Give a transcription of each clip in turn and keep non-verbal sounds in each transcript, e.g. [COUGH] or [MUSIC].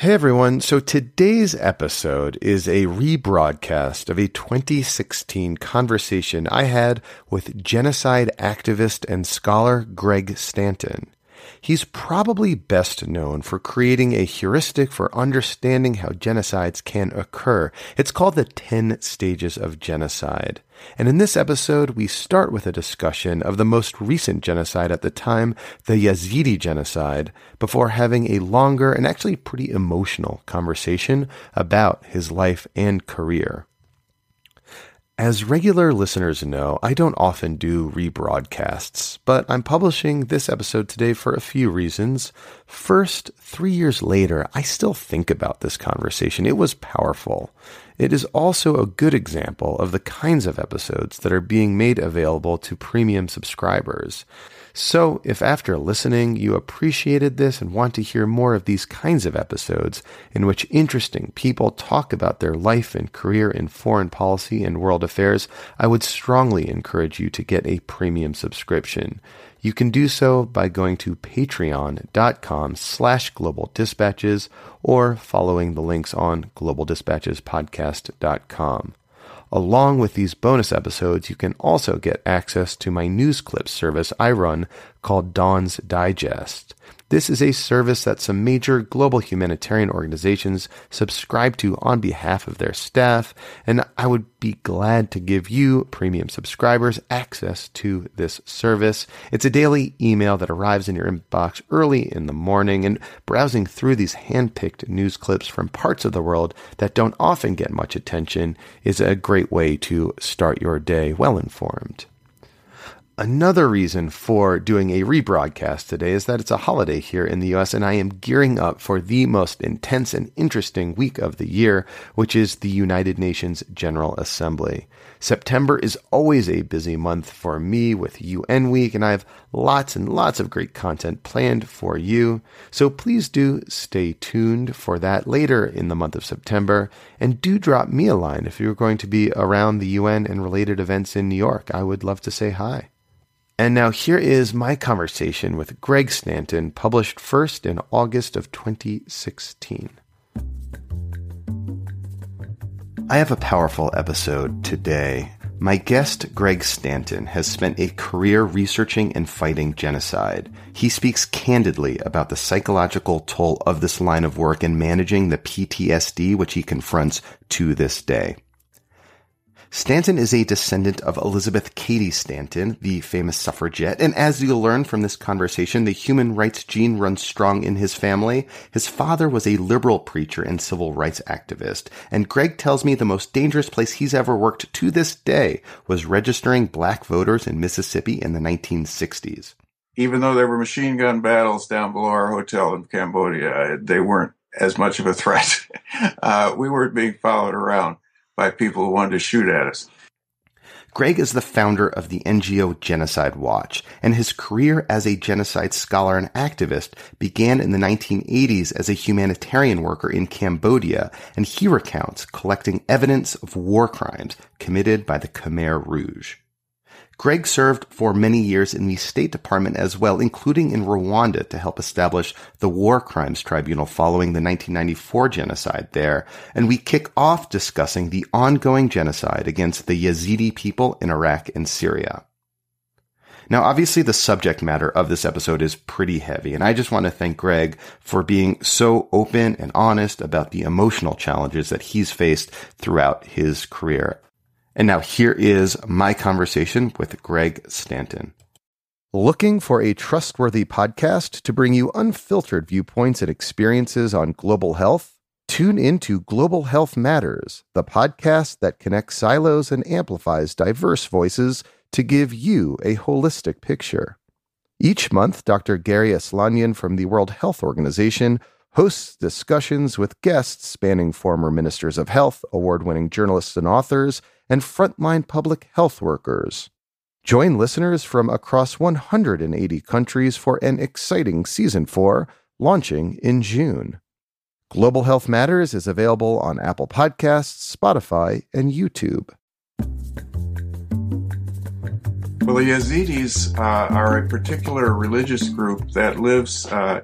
Hey everyone. So today's episode is a rebroadcast of a 2016 conversation I had with genocide activist and scholar Greg Stanton. He's probably best known for creating a heuristic for understanding how genocides can occur. It's called the 10 stages of genocide. And in this episode, we start with a discussion of the most recent genocide at the time, the Yazidi genocide, before having a longer and actually pretty emotional conversation about his life and career. As regular listeners know, I don't often do rebroadcasts, but I'm publishing this episode today for a few reasons. First, three years later, I still think about this conversation. It was powerful. It is also a good example of the kinds of episodes that are being made available to premium subscribers. So, if after listening you appreciated this and want to hear more of these kinds of episodes in which interesting people talk about their life and career in foreign policy and world affairs, I would strongly encourage you to get a premium subscription. You can do so by going to patreon.com slash global dispatches or following the links on globaldispatchespodcast.com. Along with these bonus episodes, you can also get access to my news clips service I run called Dawn's Digest. This is a service that some major global humanitarian organizations subscribe to on behalf of their staff, and I would be glad to give you, premium subscribers, access to this service. It's a daily email that arrives in your inbox early in the morning, and browsing through these hand-picked news clips from parts of the world that don't often get much attention is a great way to start your day well informed. Another reason for doing a rebroadcast today is that it's a holiday here in the US, and I am gearing up for the most intense and interesting week of the year, which is the United Nations General Assembly. September is always a busy month for me with UN Week, and I have lots and lots of great content planned for you. So please do stay tuned for that later in the month of September, and do drop me a line if you're going to be around the UN and related events in New York. I would love to say hi. And now here is my conversation with Greg Stanton, published first in August of 2016. I have a powerful episode today. My guest, Greg Stanton, has spent a career researching and fighting genocide. He speaks candidly about the psychological toll of this line of work and managing the PTSD which he confronts to this day. Stanton is a descendant of Elizabeth Cady Stanton, the famous suffragette, and as you'll learn from this conversation, the human rights gene runs strong in his family. His father was a liberal preacher and civil rights activist, and Greg tells me the most dangerous place he's ever worked to this day was registering black voters in Mississippi in the 1960s. Even though there were machine gun battles down below our hotel in Cambodia, they weren't as much of a threat. [LAUGHS] Uh, we weren't being followed around by people who wanted to shoot at us. Greg is the founder of the NGO Genocide Watch, and his career as a genocide scholar and activist began in the 1980s as a humanitarian worker in Cambodia, and he recounts collecting evidence of war crimes committed by the Khmer Rouge. Greg served for many years in the State Department as well, including in Rwanda to help establish the War Crimes Tribunal following the 1994 genocide there. And we kick off discussing the ongoing genocide against the Yazidi people in Iraq and Syria. Now, obviously, the subject matter of this episode is pretty heavy, and I just want to thank Greg for being so open and honest about the emotional challenges that he's faced throughout his career. And now here is my conversation with Greg Stanton. Looking for a trustworthy podcast to bring you unfiltered viewpoints and experiences on global health? Tune into Global Health Matters, the podcast that connects silos and amplifies diverse voices to give you a holistic picture. Each month, Dr. Garry Aslanyan from the World Health Organization hosts discussions with guests spanning former ministers of health, award winning journalists and authors, and frontline public health workers. Join listeners from across 180 countries for an exciting season 4 launching in June. Global Health Matters is available on Apple Podcasts, Spotify, and YouTube. Well, the Yazidis uh, are a particular religious group that lives uh,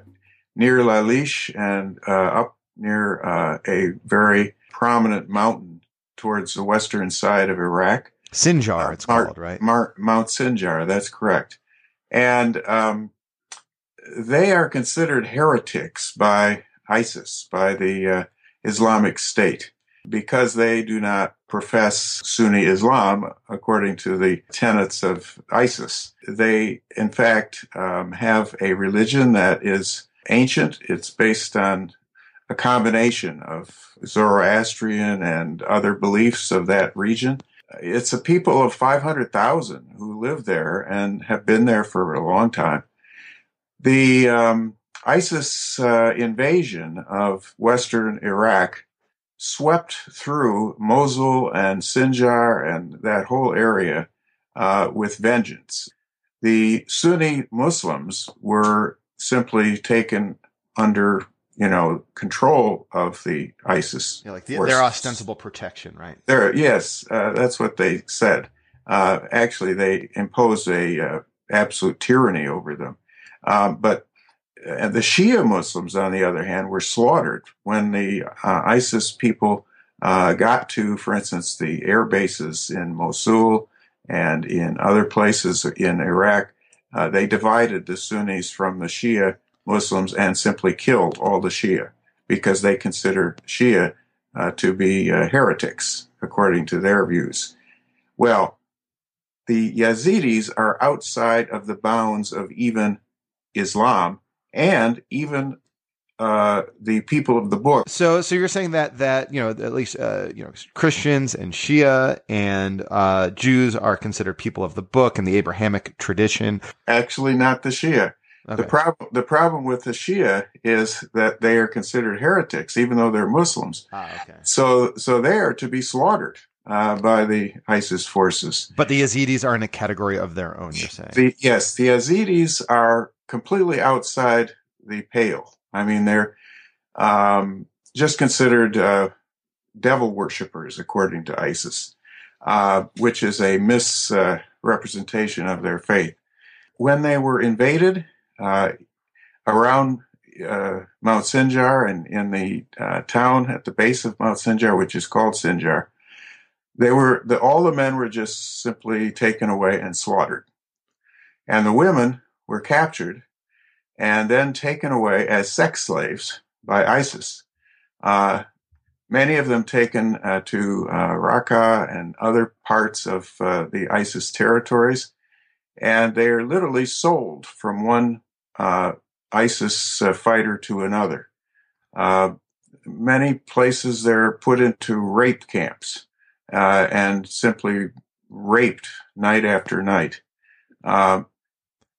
near Lalish and uh, up near uh, a very prominent mountain towards the western side of Iraq. Sinjar, it's Mar- called, right? Mar- Mount Sinjar, that's correct. And um, they are considered heretics by ISIS, by the uh, Islamic State, because they do not profess Sunni Islam according to the tenets of ISIS. They, in fact, um, have a religion that is ancient. It's based on a combination of Zoroastrian and other beliefs of that region. It's a people of 500,000 who live there and have been there for a long time. The um, ISIS uh, invasion of Western Iraq swept through Mosul and Sinjar and that whole area uh, with vengeance. The Sunni Muslims were simply taken under, you know, control of the ISIS. Yeah, like the, their ostensible protection, right? There, yes, uh, that's what they said. Uh, actually, they imposed a uh, absolute tyranny over them. Um, but and the Shia Muslims, on the other hand, were slaughtered when the uh, ISIS people uh, got to, for instance, the air bases in Mosul and in other places in Iraq. Uh, they divided the Sunnis from the Shia Muslims and simply killed all the Shia because they considered Shia uh, to be uh, heretics according to their views. Well, the Yazidis are outside of the bounds of even Islam and even uh, the people of the book. So, so you're saying that that you know at least uh, you know Christians and Shia and uh, Jews are considered people of the book and the Abrahamic tradition. Actually, not the Shia. Okay. The problem the problem with the Shia is that they are considered heretics, even though they're Muslims. Ah, okay. So, so they are to be slaughtered. Uh, by the ISIS forces. But the Yazidis are in a category of their own, you're saying? The, yes, the Yazidis are completely outside the pale. I mean, they're um, just considered uh, devil worshippers according to ISIS, uh, which is a misrepresentation of their faith. When they were invaded uh, around uh, Mount Sinjar and in the uh, town at the base of Mount Sinjar, which is called Sinjar, they were the, all the men were just simply taken away and slaughtered, and the women were captured and then taken away as sex slaves by ISIS. Uh, many of them taken uh, to uh, Raqqa and other parts of uh, the ISIS territories, and they are literally sold from one uh, ISIS uh, fighter to another. many places they're put into rape camps and simply raped night after night.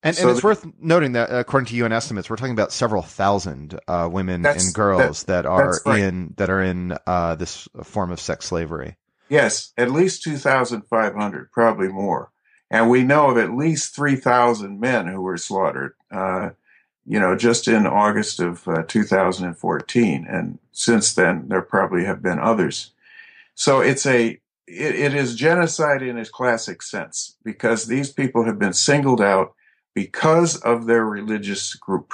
And, so and it's the, worth noting that according to UN estimates, we're talking about several thousand uh, women and girls that, that are right. in that are in uh, this form of sex slavery. Yes, at least two thousand five hundred, probably more. And we know of at least three thousand men who were slaughtered. Uh, you know, just in August of uh, 2014, and since then there probably have been others. So it's a it, it is genocide in its classic sense because these people have been singled out because of their religious group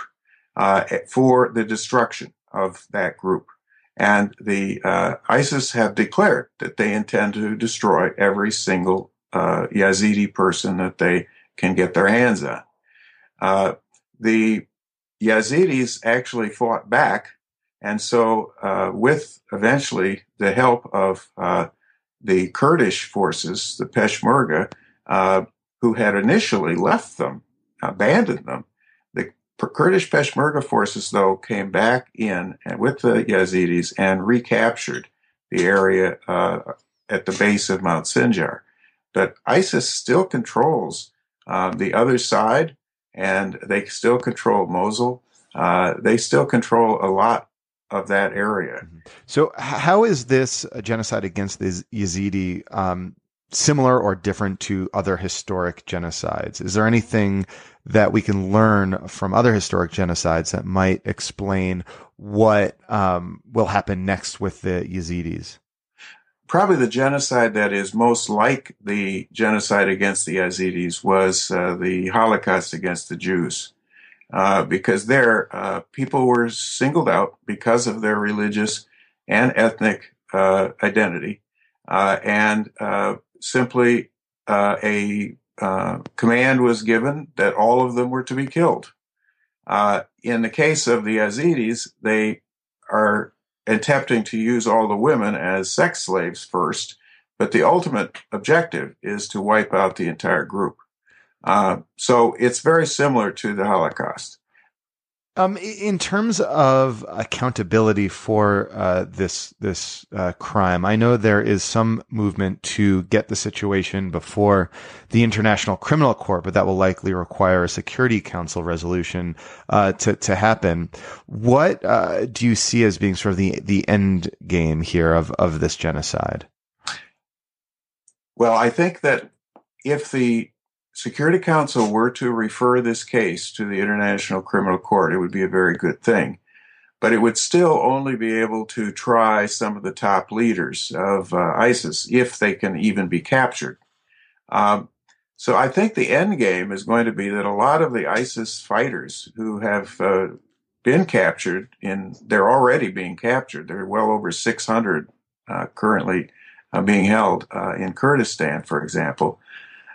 uh, for the destruction of that group. And the uh, ISIS have declared that they intend to destroy every single uh, Yazidi person that they can get their hands on. Uh, the Yazidis actually fought back, and so uh, with eventually the help of uh, the Kurdish forces, the Peshmerga, who had initially left them abandoned them. The Kurdish Peshmerga forces, though, came back in and with the Yazidis and recaptured the area uh, at the base of Mount Sinjar. But ISIS still controls uh, the other side, and they still control Mosul. Uh, they still control a lot of that area. Mm-hmm. So, how is this genocide against the Yazidi um, similar or different to other historic genocides? Is there anything that we can learn from other historic genocides that might explain what um, will happen next with the Yazidis? Probably the genocide that is most like the genocide against the Yazidis was uh, the Holocaust against the Jews. uh, because there uh, people were singled out because of their religious and ethnic uh, identity, uh, and uh, simply uh, a command was given that all of them were to be killed. in the case of the Yazidis, they are attempting to use all the women as sex slaves first, but the ultimate objective is to wipe out the entire group. Uh, so it's very similar to the Holocaust. Um, in terms of accountability for uh, this this uh, crime, I know there is some movement to get the situation before the International Criminal Court, but that will likely require a Security Council resolution uh, to to happen. What uh, do you see as being sort of the the end game here of of this genocide? Well, I think that if the Security Council were to refer this case to the International Criminal Court, it would be a very good thing. But it would still only be able to try some of the top leaders of uh, ISIS if they can even be captured. Um, so I think the end game is going to be that a lot of the ISIS fighters who have uh, been captured, in they're already being captured. There are well over 600 uh, currently uh, being held uh, in Kurdistan, for example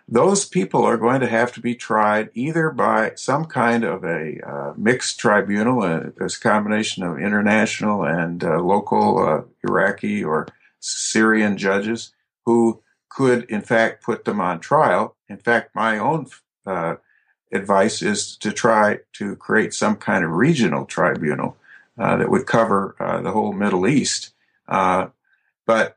those people are going to have to be tried either by some kind of a uh, mixed tribunal, uh, there's a combination of international and uh, local uh, Iraqi or Syrian judges who could, in fact, put them on trial. In fact, my own uh, advice is to try to create some kind of regional tribunal uh, that would cover the whole Middle East. but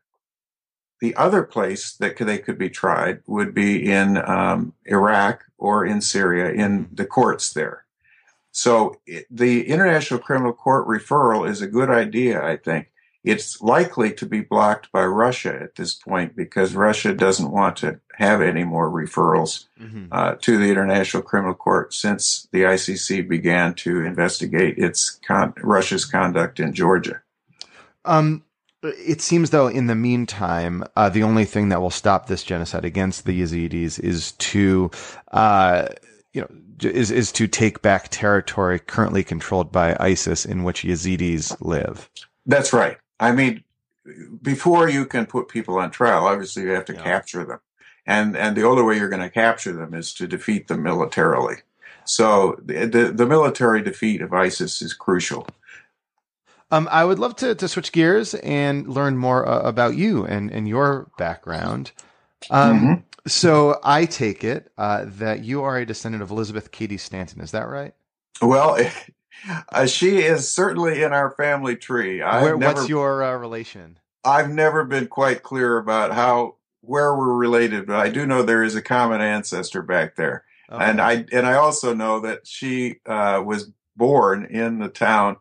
the other place that they could be tried would be in um, Iraq or in Syria in the courts there. So it, the International Criminal Court referral is a good idea, I think. It's likely to be blocked by Russia at this point because Russia doesn't want to have any more referrals mm-hmm. uh, to the International Criminal Court since the ICC began to investigate its con- Russia's conduct in Georgia. Um, it seems, though, in the meantime, uh, the only thing that will stop this genocide against the Yazidis is to, uh, you know, is is to take back territory currently controlled by ISIS in which Yazidis live. That's right. I mean, before you can put people on trial, obviously you have to yeah. capture them, and and the only way you're going to capture them is to defeat them militarily. So the, the, the military defeat of ISIS is crucial. Um, I would love to, to switch gears and learn more uh, about you and, and your background. Um, mm-hmm. So I take it uh, that you are a descendant of Elizabeth Cady Stanton. Is that right? Well, [LAUGHS] uh, she is certainly in our family tree. Where, never, what's your uh, relation? I've never been quite clear about how where we're related, but I do know there is a common ancestor back there, okay. and I and I also know that she uh, was born in the town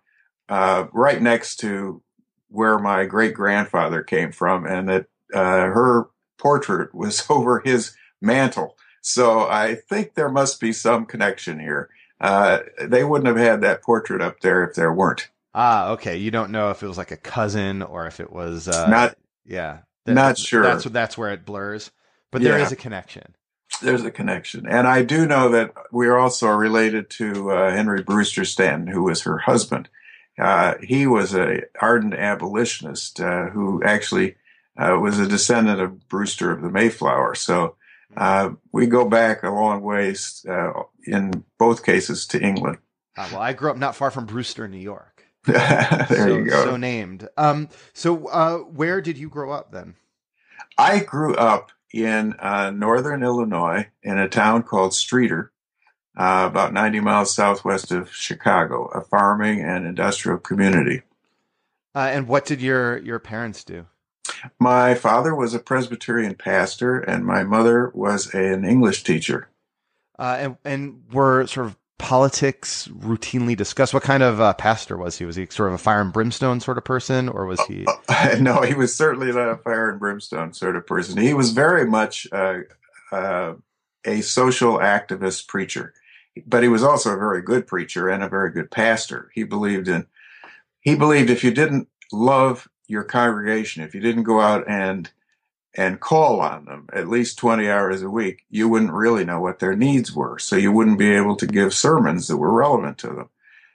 uh, right next to where my great grandfather came from, and that uh, her portrait [LAUGHS] was over his mantle. So I think there must be some connection here. Uh, they wouldn't have had that portrait up there if there weren't. Ah, okay. You don't know if it was like a cousin or if it was uh, not. Yeah, that, not sure. That's that's where it blurs, but there yeah. is a connection. There's a connection, and I do know that we are also related to uh, Henry Brewster Stanton, who was her husband. Uh, he was a ardent abolitionist uh, who actually uh, was a descendant of Brewster of the Mayflower. So uh, we go back a long ways uh, in both cases to England. Ah, well, I grew up not far from Brewster, New York. [LAUGHS] there so, you go. So named. Um, so where did you grow up then? I grew up in northern Illinois in a town called Streator uh, about 90 miles southwest of Chicago, a farming and industrial community. Uh, and what did your your parents do? My father was a Presbyterian pastor, and my mother was an English teacher. Uh, and and were sort of politics routinely discussed? What kind of uh, pastor was he? Was he sort of a fire and brimstone sort of person, or was he? Uh, [LAUGHS] no, he was certainly not a fire and brimstone sort of person. He was very much uh, uh a social activist preacher but he was also a very good preacher and a very good pastor. He believed in, he believed if you didn't love your congregation, if you didn't go out and and call on them at least 20 hours a week, you wouldn't really know what their needs were. So you wouldn't be able to give sermons that were relevant to them.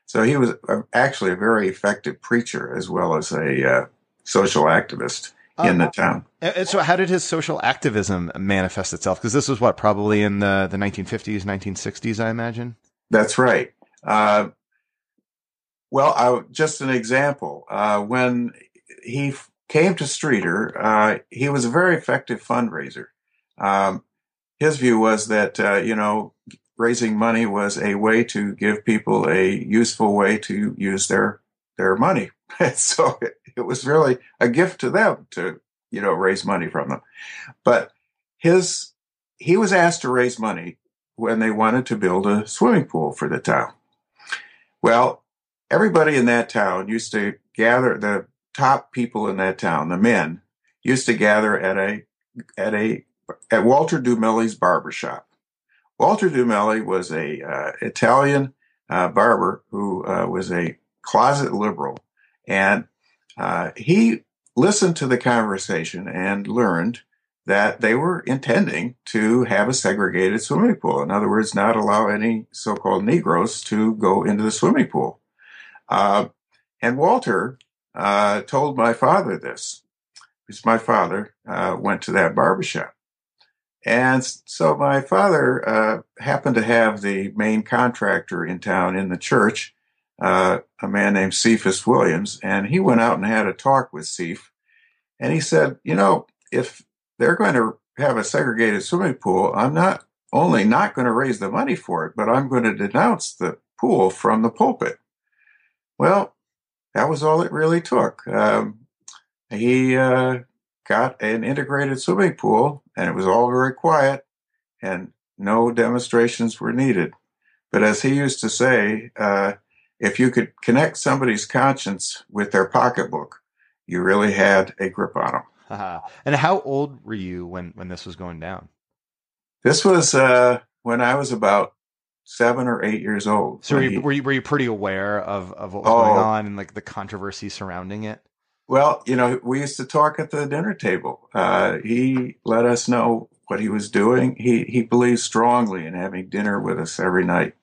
So he was actually a very effective preacher as well as a uh, social activist in the town. And so, how did his social activism manifest itself? Because this was what probably in the the 1950s, 1960s, I imagine. That's right. Uh, well, I, just an example. Uh, when he f- came to Streator, uh, he was a very effective fundraiser. Um, his view was that uh, you know raising money was a way to give people a useful way to use their their money. [LAUGHS] so it, it was really a gift to them to you know raise money from them. But his he was asked to raise money when they wanted to build a swimming pool for the town. Well, everybody in that town used to gather the top people in that town, the men, used to gather at a at a at Walter Dumeli's barber shop. Walter Dumeli was a uh, Italian uh, barber who uh, was a closet liberal, and uh, he listened to the conversation and learned that they were intending to have a segregated swimming pool. In other words, not allow any so-called Negroes to go into the swimming pool. Uh, and Walter uh, told my father this, because my father went to that barbershop. And so my father uh, happened to have the main contractor in town in the church, uh, a man named Cephas Williams, and he went out and had a talk with Cephas. And he said, you know, if they're going to have a segregated swimming pool, I'm not only not going to raise the money for it, but I'm going to denounce the pool from the pulpit. Well, that was all it really took. Um, he uh, got an integrated swimming pool, and it was all very quiet, and no demonstrations were needed. But as he used to say, uh, if you could connect somebody's conscience with their pocketbook, you really had a grip on them. [LAUGHS] and how old were you when, when this was going down? This was uh, when I was about seven or eight years old. So were you, he, were you, were you pretty aware of, of what was oh, going on and like the controversy surrounding it? Well, you know, we used to talk at the dinner table. Uh, he let us know what he was doing. He he believed strongly in having dinner with us every night,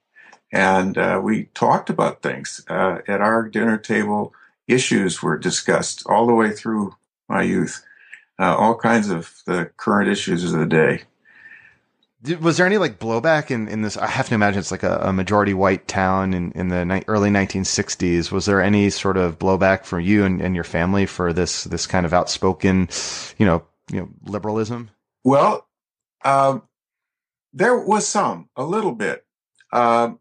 and uh, we talked about things uh, at our dinner table. Issues were discussed all the way through my youth, uh, all kinds of the current issues of the day. Did, was there any like blowback in, in this? I have to imagine it's like a, a majority white town in, in the ni- early 1960s. Was there any sort of blowback from you and, and your family for this this kind of outspoken, you know, you know, liberalism? Well, um, there was some, a little bit. Um,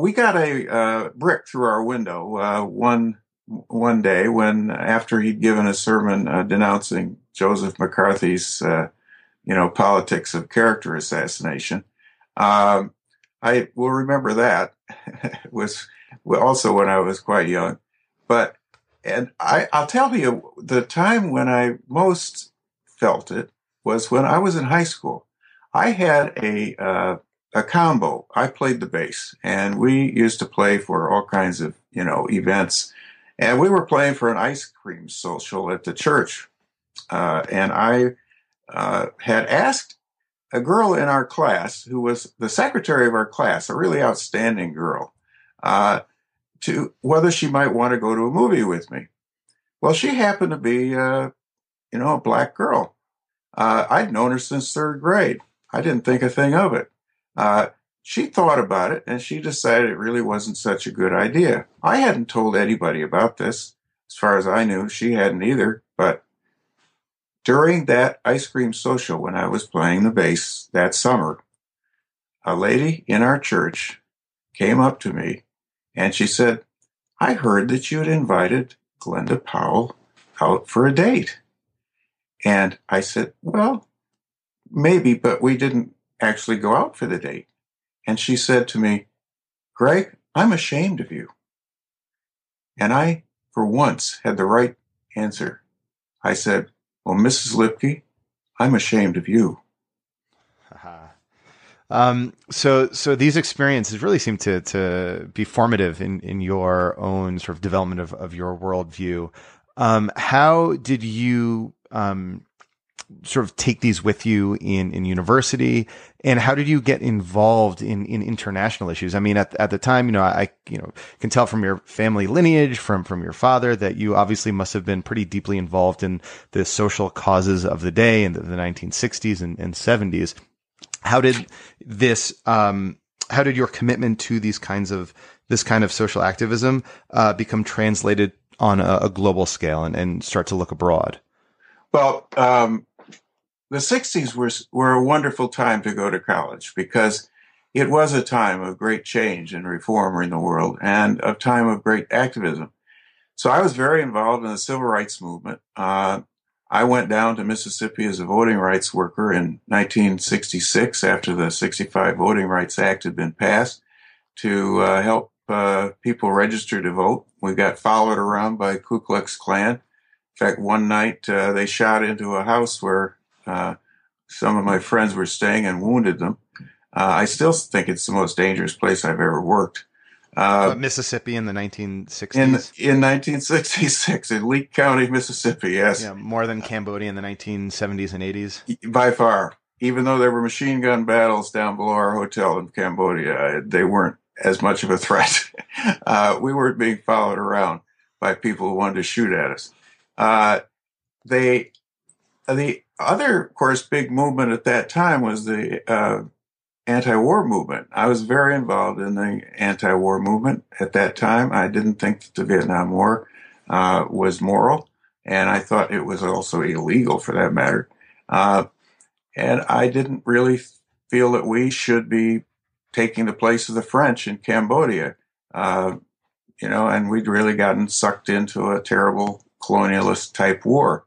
we got a uh, brick through our window uh, one one day when, after he'd given a sermon uh, denouncing Joseph McCarthy's uh, you know, politics of character assassination. Um, I will remember that [LAUGHS] was also when I was quite young, but and I, I'll tell you the time when I most felt it was when I was in high school. I had a uh, a combo. I played the bass, and we used to play for all kinds of you know events. And we were playing for an ice cream social at the church, uh, and I uh, had asked a girl in our class who was the secretary of our class, a really outstanding girl, uh, to whether she might want to go to a movie with me. Well, she happened to be, uh, you know, a black girl. Uh, I'd known her since third grade. I didn't think a thing of it. Uh, she thought about it and she decided it really wasn't such a good idea. I hadn't told anybody about this. As far as I knew, she hadn't either, but during that ice cream social, when I was playing the bass that summer, a lady in our church came up to me and she said, I heard that you had invited Glenda Powell out for a date. And I said, Well, maybe, but we didn't actually go out for the date. And she said to me, Greg, I'm ashamed of you. And I, for once, had the right answer. I said, well, Mrs. Lipke, I'm ashamed of you. [LAUGHS] Um, so, so these experiences really seem to, to be formative in, in your own sort of development of, of your worldview. Um, how did you, um, sort of take these with you in, in university? And how did you get involved in, in international issues? I mean, at, at the time, you know, I, you know, can tell from your family lineage, from, from your father that you obviously must have been pretty deeply involved in the social causes of the day in the, the 1960s and, and 70s. How did this, um, how did your commitment to these kinds of this kind of social activism uh, become translated on a, a global scale and, and, start to look abroad? Well, um, the 60s were, were a wonderful time to go to college because it was a time of great change and reform in the world and a time of great activism. So I was very involved in the civil rights movement. Uh, I went down to Mississippi as a voting rights worker in 1966 after the 65 Voting Rights Act had been passed to uh, help uh, people register to vote. We got followed around by Ku Klux Klan. In fact, one night uh, they shot into a house where uh, some of my friends were staying and wounded them. Uh, I still think it's the most dangerous place I've ever worked. Uh, Mississippi in the 1960s. In, in 1966, in Leake County, Mississippi, yes. Yeah, more than Cambodia in the 1970s and 80s. By far, even though there were machine gun battles down below our hotel in Cambodia, they weren't as much of a threat. [LAUGHS] Uh, we weren't being followed around by people who wanted to shoot at us. Uh, they, the other, of course, big movement at that time was the uh, anti-war movement. I was very involved in the anti-war movement at that time. I didn't think that the Vietnam War uh, was moral, and I thought it was also illegal, for that matter. Uh, and I didn't really feel that we should be taking the place of the French in Cambodia. Uh, you know, and we'd really gotten sucked into a terrible colonialist type war.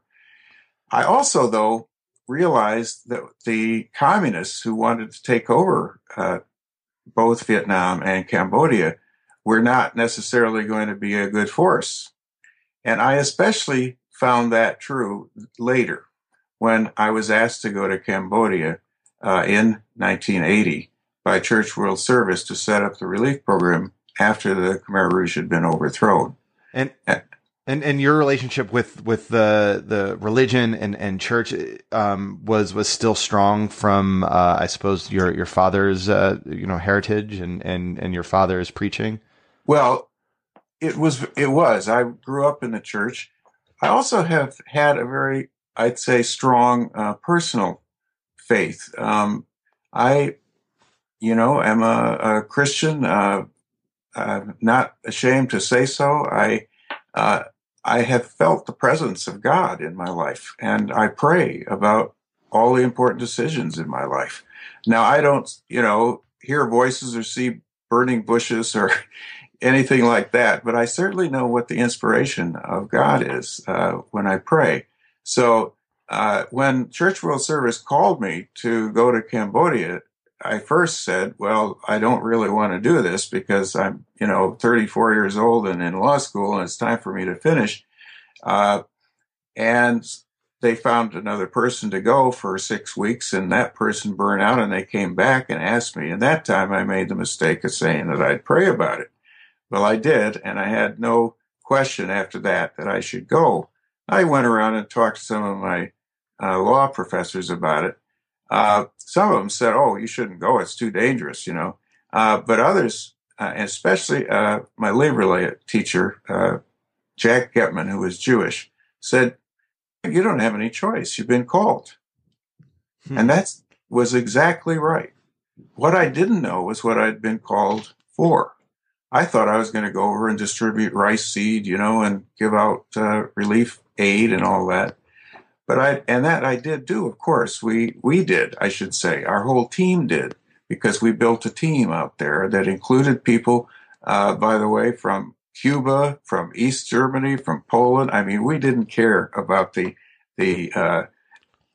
I also, though, realized that the communists who wanted to take over uh, both Vietnam and Cambodia were not necessarily going to be a good force. And I especially found that true later when I was asked to go to Cambodia uh, in 1980 by Church World Service to set up the relief program after the Khmer Rouge had been overthrown. And and and and your relationship with with the the religion and and church um, was was still strong from uh, I suppose your your father's uh, you know heritage and and and your father's preaching. Well, it was it was. I grew up in the church. I also have had a very I'd say strong uh, personal faith. Um, I, you know, am a, a Christian. Uh, I'm not ashamed to say so. I uh, I have felt the presence of God in my life, and I pray about all the important decisions in my life. Now, I don't, you know, hear voices or see burning bushes or [LAUGHS] anything like that, but I certainly know what the inspiration of God is uh, when I pray. So, uh, when Church World Service called me to go to Cambodia, I first said, well, I don't really want to do this because I'm, you know, 34 years old and in law school and it's time for me to finish. Uh, and they found another person to go for six weeks and that person burned out and they came back and asked me. And that time I made the mistake of saying that I'd pray about it. Well, I did. And I had no question after that that I should go. I went around and talked to some of my uh, law professors about it. Uh, some of them said, "Oh, you shouldn't go; it's too dangerous," you know. Uh, but others, uh, especially uh, my labor teacher, uh, Jack Getman, who was Jewish, said, "You don't have any choice. You've been called," hmm. and that was exactly right. What I didn't know was what I'd been called for. I thought I was going to go over and distribute rice seed, you know, and give out uh, relief aid and all that. But I, and that I did do, of course. We, we did, I should say. Our whole team did, because we built a team out there that included people, uh, by the way, from Cuba, from East Germany, from Poland. I mean, we didn't care about the, the, uh,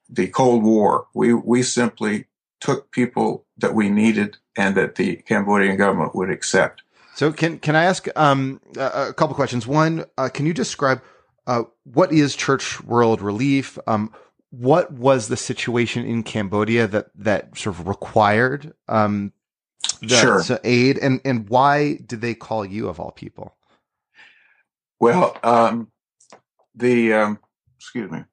the Cold War. We, we simply took people that we needed and that the Cambodian government would accept. So can can I ask um, a, couple questions? One, uh, can you describe uh, what is Church World Relief? Um, what was the situation in Cambodia that that sort of required um, the, sure. the aid, and and why did they call you of all people? Well, um, the um, excuse me.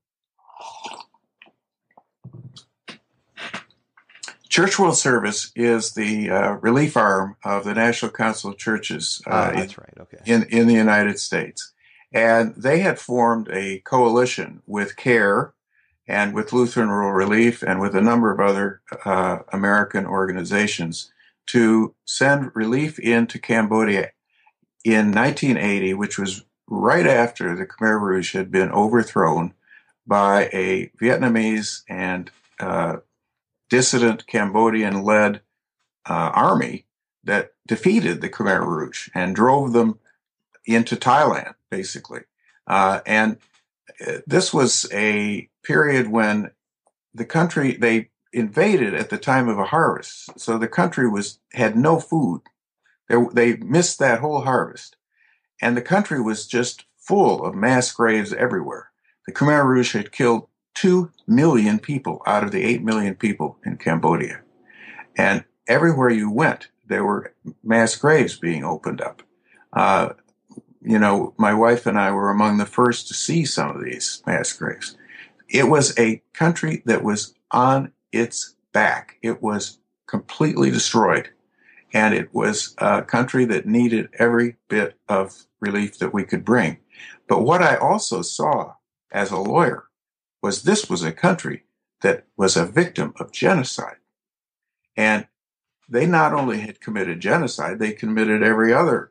Church World Service is the uh, relief arm of the National Council of Churches uh, oh, that's in, right. Okay. in, in the United States. And they had formed a coalition with CARE and with Lutheran World Relief and with a number of other uh, American organizations to send relief into Cambodia in 1980, which was right after the Khmer Rouge had been overthrown by a Vietnamese and uh, dissident Cambodian led uh, army that defeated the Khmer Rouge and drove them into Thailand, basically. Uh, and uh, this was a period when the country, they invaded at the time of a harvest. So the country was, had no food. They, they missed that whole harvest. And the country was just full of mass graves everywhere. The Khmer Rouge had killed 2 million people out of the 8 million people in Cambodia. And everywhere you went, there were mass graves being opened up. Uh, you know, my wife and I were among the first to see some of these mass graves. It was a country that was on its back. It was completely destroyed. And it was a country that needed every bit of relief that we could bring. But what I also saw as a lawyer was this was a country that was a victim of genocide. And they not only had committed genocide, they committed every other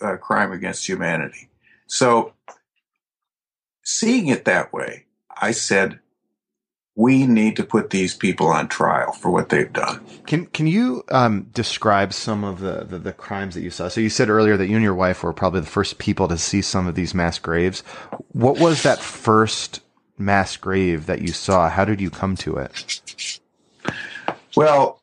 uh, crime against humanity. So, seeing it that way, I said, we need to put these people on trial for what they've done. Can Can you um, describe some of the, the, the crimes that you saw? So you said earlier that you and your wife were probably the first people to see some of these mass graves. What was that first mass grave that you saw? How did you come to it? Well,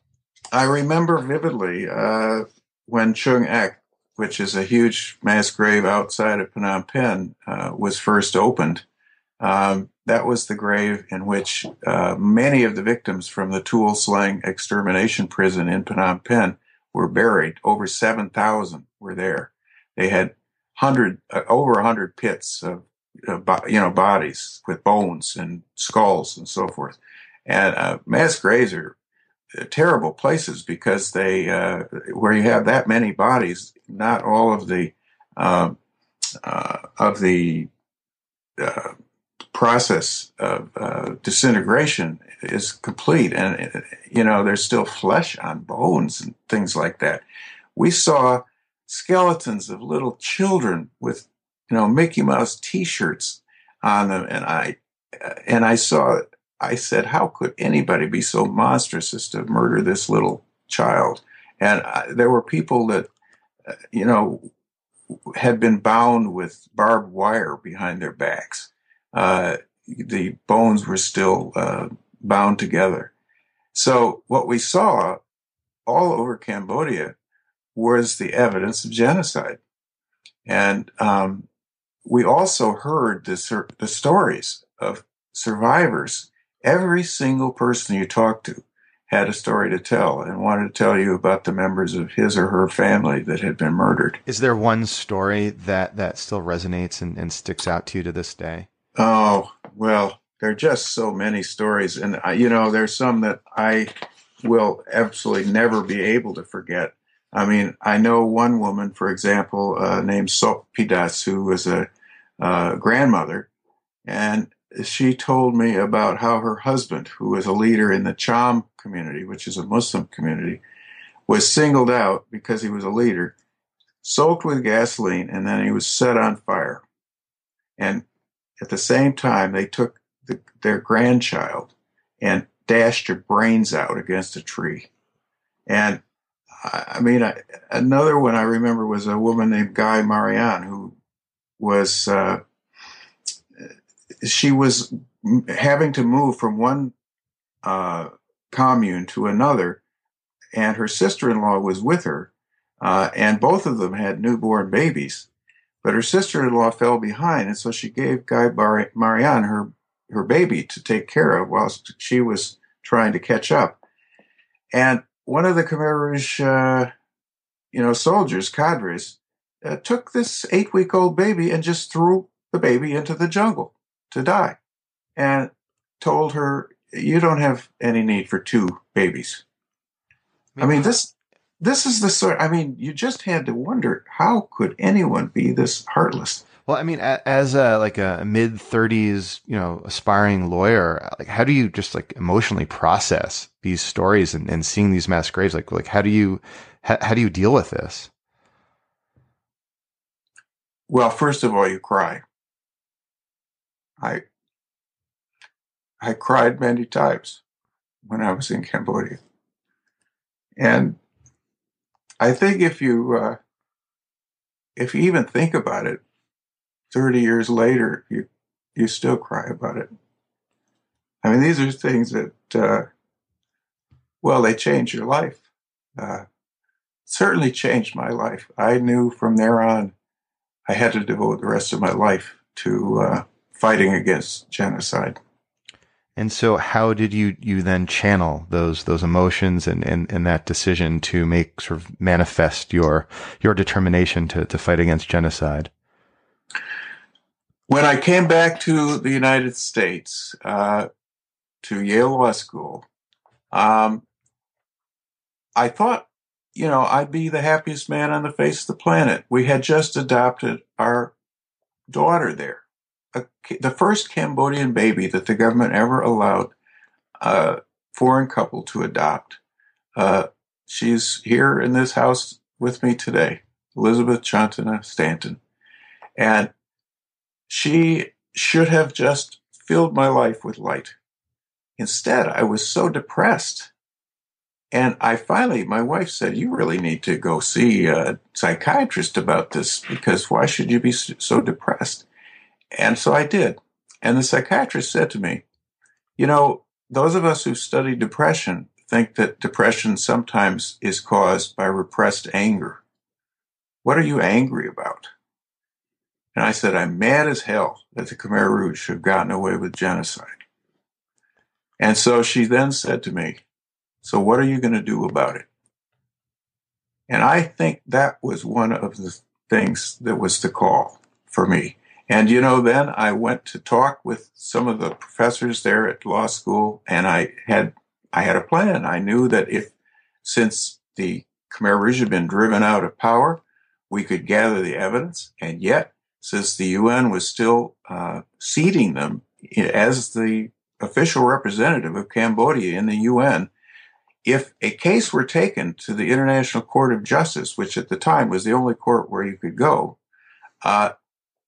I remember vividly uh, when Choeung Ek, which is a huge mass grave outside of Phnom Penh, uh, was first opened. Um, that was the grave in which uh, many of the victims from the Tuol Sleng extermination prison in Phnom Penh were buried. Over 7,000 were there. They had hundred, uh, over 100 pits of you know, bodies with bones and skulls and so forth. And uh, mass graves are uh, terrible places because they, uh, where you have that many bodies, not all of the um, uh, of the uh, process of disintegration is complete, and you know there's still flesh on bones and things like that. We saw skeletons of little children with you know, Mickey Mouse T-shirts on them, and I and I saw. I said, "How could anybody be so monstrous as to murder this little child?" And I, there were people that, uh, you know, had been bound with barbed wire behind their backs. Uh, the bones were still uh, bound together. So what we saw all over Cambodia was the evidence of genocide. And um, we also heard the, the stories of survivors. Every single person you talked to had a story to tell and wanted to tell you about the members of his or her family that had been murdered. Is there one story that, that still resonates and, and sticks out to you to this day? Oh, well, there are just so many stories. And, uh, you know, there's some that I will absolutely never be able to forget. I mean, I know one woman, for example, uh, named Sok Pidas, who was a uh, grandmother, and she told me about how her husband, who was a leader in the Cham community, which is a Muslim community, was singled out because he was a leader, soaked with gasoline, and then he was set on fire. And at the same time, they took the, their grandchild and dashed her brains out against a tree. And I mean, I, another one I remember was a woman named Guy Marianne who was uh, she was having to move from one uh, commune to another, and her sister-in-law was with her, uh, and both of them had newborn babies. But her sister-in-law fell behind, and so she gave Guy Bar- Marianne her her baby to take care of whilst she was trying to catch up. And one of the Khmer Rouge, uh, you know, soldiers, cadres, uh, took this eight week old baby and just threw the baby into the jungle to die and told her, You don't have any need for two babies. I mean, this this is the sort. I mean, you just had to wonder how could anyone be this heartless. Well, I mean, as a like a mid thirties, you know, aspiring lawyer, like how do you just like emotionally process these stories and, and seeing these mass graves? Like, like how do you how, how do you deal with this? Well, first of all, you cry. I I cried many times when I was in Cambodia, and I think if you uh, if you even think about it, thirty years later, you you still cry about it. I mean, these are things that uh, well, they change your life. Uh, certainly changed my life. I knew from there on I had to devote the rest of my life to uh, fighting against genocide. And so, how did you you then channel those those emotions and, and, and that decision to make sort of manifest your your determination to to fight against genocide? When I came back to the United States uh, to Yale Law School, um, I thought, you know, I'd be the happiest man on the face of the planet. We had just adopted our daughter there a, the first Cambodian baby that the government ever allowed a foreign couple to adopt. Uh, she's here in this house with me today, Elizabeth Chantana Stanton. And she should have just filled my life with light. Instead, I was so depressed. And I finally, my wife said, You really need to go see a psychiatrist about this because why should you be so depressed? And so I did. And the psychiatrist said to me, You know, those of us who study depression think that depression sometimes is caused by repressed anger. What are you angry about? And I said, I'm mad as hell that the Khmer Rouge have gotten away with genocide. And so she then said to me, So what are you going to do about it? And I think that was one of the things that was the call for me. And, you know, then I went to talk with some of the professors there at law school and I had, I had a plan. I knew that if, since the Khmer Rouge had been driven out of power, we could gather the evidence. And yet, since the UN was still uh, seating them as the official representative of Cambodia in the UN, if a case were taken to the International Court of Justice, which at the time was the only court where you could go, uh,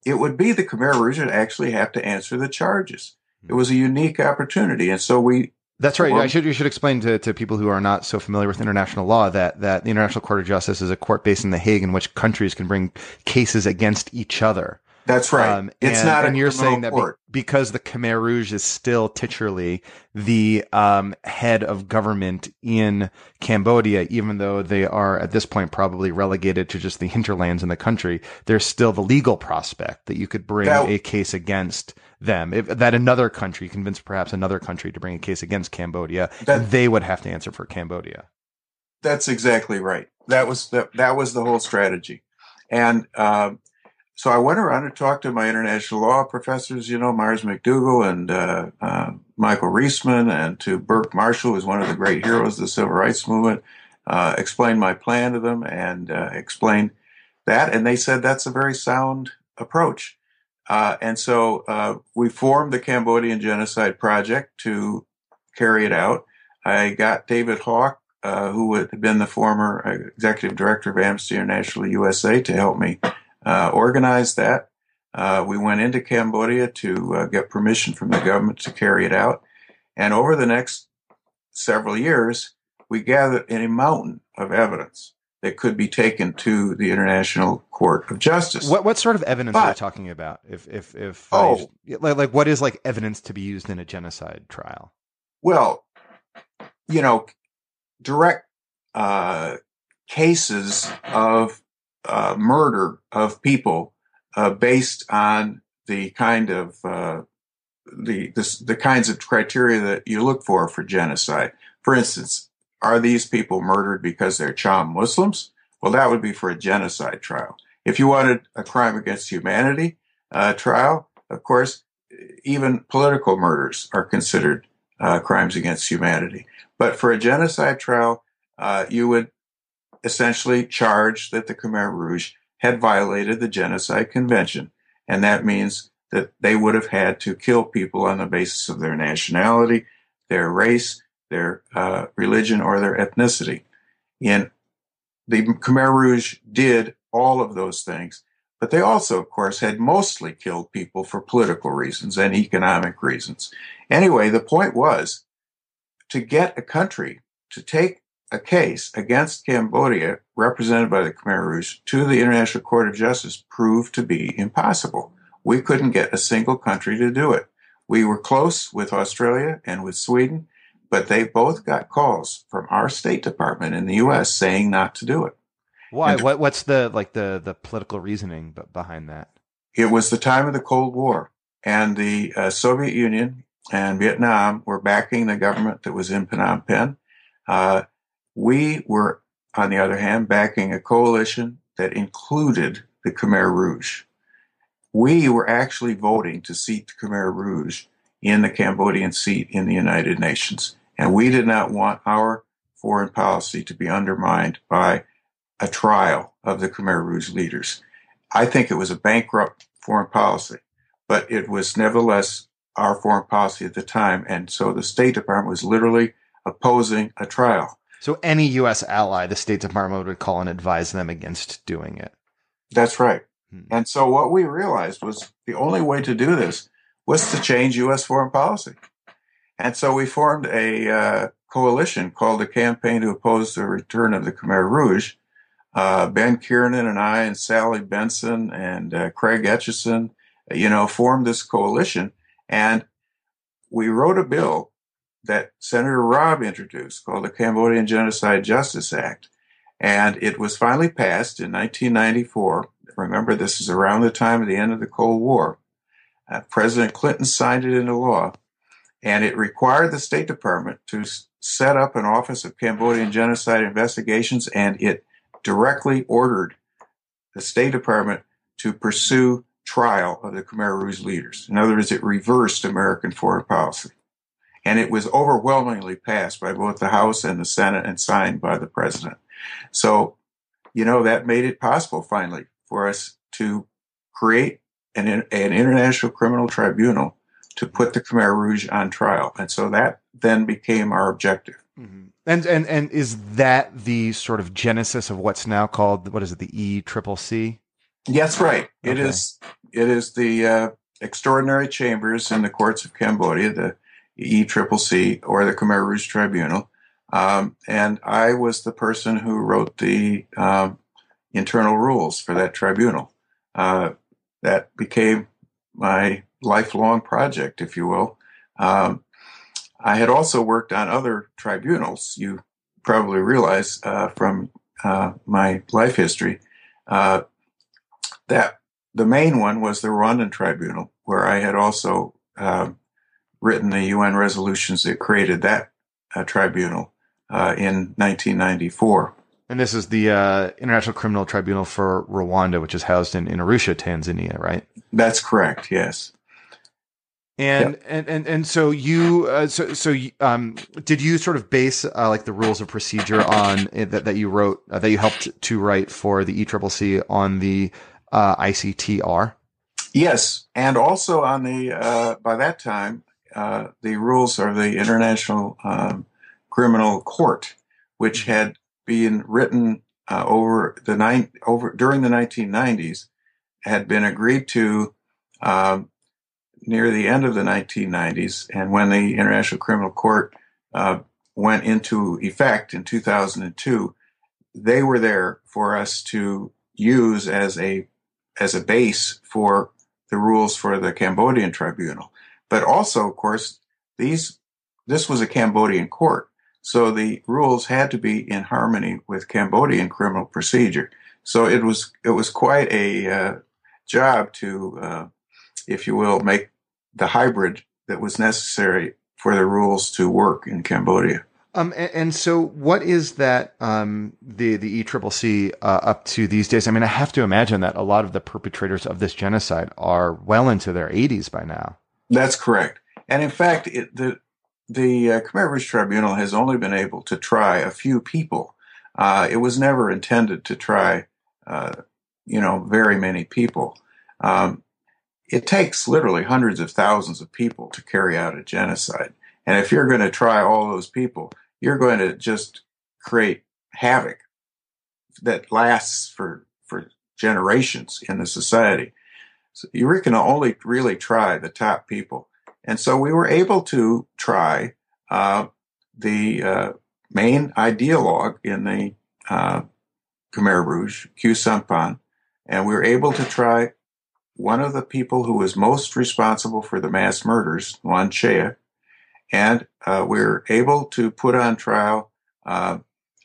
it would be the Khmer Rouge would actually have to answer the charges. It was a unique opportunity, and so we. That's right. I should you should explain to, to people who are not so familiar with international law that that the International Court of Justice is a court based in The Hague in which countries can bring cases against each other. That's right. Um, it's and, not. And you're saying that be, because the Khmer Rouge is still titularly the um, head of government in Cambodia, even though they are at this point probably relegated to just the hinterlands in the country, there's still the legal prospect that you could bring that, a case against them. If that another country convinced perhaps another country to bring a case against Cambodia, that, they would have to answer for Cambodia. That's exactly right. That was the, that was the whole strategy, and. Um, so I went around and talked to my international law professors, you know, Myres McDougal and uh, uh, Michael Reisman, and to Burke Marshall, who's one of the great heroes of the civil rights movement. Uh, explained my plan to them and uh, explained that, and they said that's a very sound approach. Uh, and so uh, we formed the Cambodian Genocide Project to carry it out. I got David Hawk, who had been the former executive director of Amnesty International USA, to help me organized that. Uh, we went into Cambodia to uh, get permission from the government to carry it out. And over the next several years, we gathered a mountain of evidence that could be taken to the International Court of Justice. What what sort of evidence but, are we talking about? If if if oh, like, like what is like evidence to be used in a genocide trial? Well, you know, direct uh, cases of uh, murder of people uh, based on the kind of uh, the, the the kinds of criteria that you look for for genocide. For instance, are these people murdered because they're Cham Muslims? Well, that would be for a genocide trial. If you wanted a crime against humanity uh, trial, of course, even political murders are considered uh, crimes against humanity. But for a genocide trial, uh, you would essentially charged that the Khmer Rouge had violated the Genocide Convention. And that means that they would have had to kill people on the basis of their nationality, their race, their uh, religion, or their ethnicity. And the Khmer Rouge did all of those things, but they also, of course, had mostly killed people for political reasons and economic reasons. Anyway, the point was to get a country to take a case against Cambodia, represented by the Khmer Rouge, to the International Court of Justice proved to be impossible. We couldn't get a single country to do it. We were close with Australia and with Sweden, but they both got calls from our State Department in the U.S. saying not to do it. Why? What, what's the like the the political reasoning behind that? It was the time of the Cold War, and the uh, Soviet Union and Vietnam were backing the government that was in Phnom Penh. Uh, we were, on the other hand, backing a coalition that included the Khmer Rouge. We were actually voting to seat the Khmer Rouge in the Cambodian seat in the United Nations. And we did not want our foreign policy to be undermined by a trial of the Khmer Rouge leaders. I think it was a bankrupt foreign policy, but it was nevertheless our foreign policy at the time. And so the State Department was literally opposing a trial. So any U.S. ally, the State Department would call and advise them against doing it. That's right. Hmm. And so what we realized was the only way to do this was to change U.S. foreign policy. And so we formed a uh, coalition called the Campaign to Oppose the Return of the Khmer Rouge. Uh, ben Kiernan and I and Sally Benson and uh, Craig Etcheson, you know, formed this coalition. And we wrote a bill that Senator Robb introduced called the Cambodian Genocide Justice Act. And it was finally passed in 1994. Remember, this is around the time of the end of the Cold War. Uh, President Clinton signed it into law, and it required the State Department to set up an Office of Cambodian Genocide Investigations, and it directly ordered the State Department to pursue trial of the Khmer Rouge leaders. In other words, it reversed American foreign policy and it was overwhelmingly passed by both the House and the Senate and signed by the president. So, you know, that made it possible finally for us to create an, an international criminal tribunal to put the Khmer Rouge on trial. And so that then became our objective. Mm-hmm. And, and, and is that the sort of genesis of what's now called, what is it, the E Triple C? Yes, right. Okay. It is, it is the, uh, extraordinary chambers in the courts of Cambodia, the ECCC or the Khmer Rouge Tribunal. Um, and I was the person who wrote the um, internal rules for that tribunal. Uh, that became my lifelong project, if you will. Um, I had also worked on other tribunals. You probably realize uh, from uh, my life history uh, that the main one was the Rwandan Tribunal, where I had also um, written the UN resolutions that created that uh, tribunal uh, in 1994. And this is the uh, International Criminal Tribunal for Rwanda, which is housed in, in Arusha, Tanzania, right? That's correct. Yes. And yep. and, and and so you uh, so so um did you sort of base uh, like the rules of procedure on it, that that you wrote uh, that you helped to write for the ECCC on the uh, ICTR? Yes, and also on the uh, by that time uh, the rules of the International um, Criminal Court, which mm-hmm. had been written uh, over the nine over during the 1990s, had been agreed to um, near the end of the 1990s, and when the International Criminal Court uh, went into effect in 2002, they were there for us to use as a as a base for the rules for the Cambodian tribunal. But also, of course, these this was a Cambodian court, so the rules had to be in harmony with Cambodian criminal procedure. So it was it was quite a uh, job to, uh, if you will, make the hybrid that was necessary for the rules to work in Cambodia. Um, and, and, so what is that, um, the, the ECCC, uh, up to these days? I mean, I have to imagine that a lot of the perpetrators of this genocide are well into their eighties by now. That's correct. And in fact, it, the the uh, Khmer Rouge Tribunal has only been able to try a few people. Uh, it was never intended to try, uh, you know, very many people. Um, it takes literally hundreds of thousands of people to carry out a genocide. And if you're going to try all those people, you're going to just create havoc that lasts for, for generations in the society. So you can only really try the top people. And so we were able to try uh, the uh, main ideologue in the uh, Khmer Rouge, Khieu Samphan, and we were able to try one of the people who was most responsible for the mass murders, Nuon Chea, and uh, we were able to put on trial uh,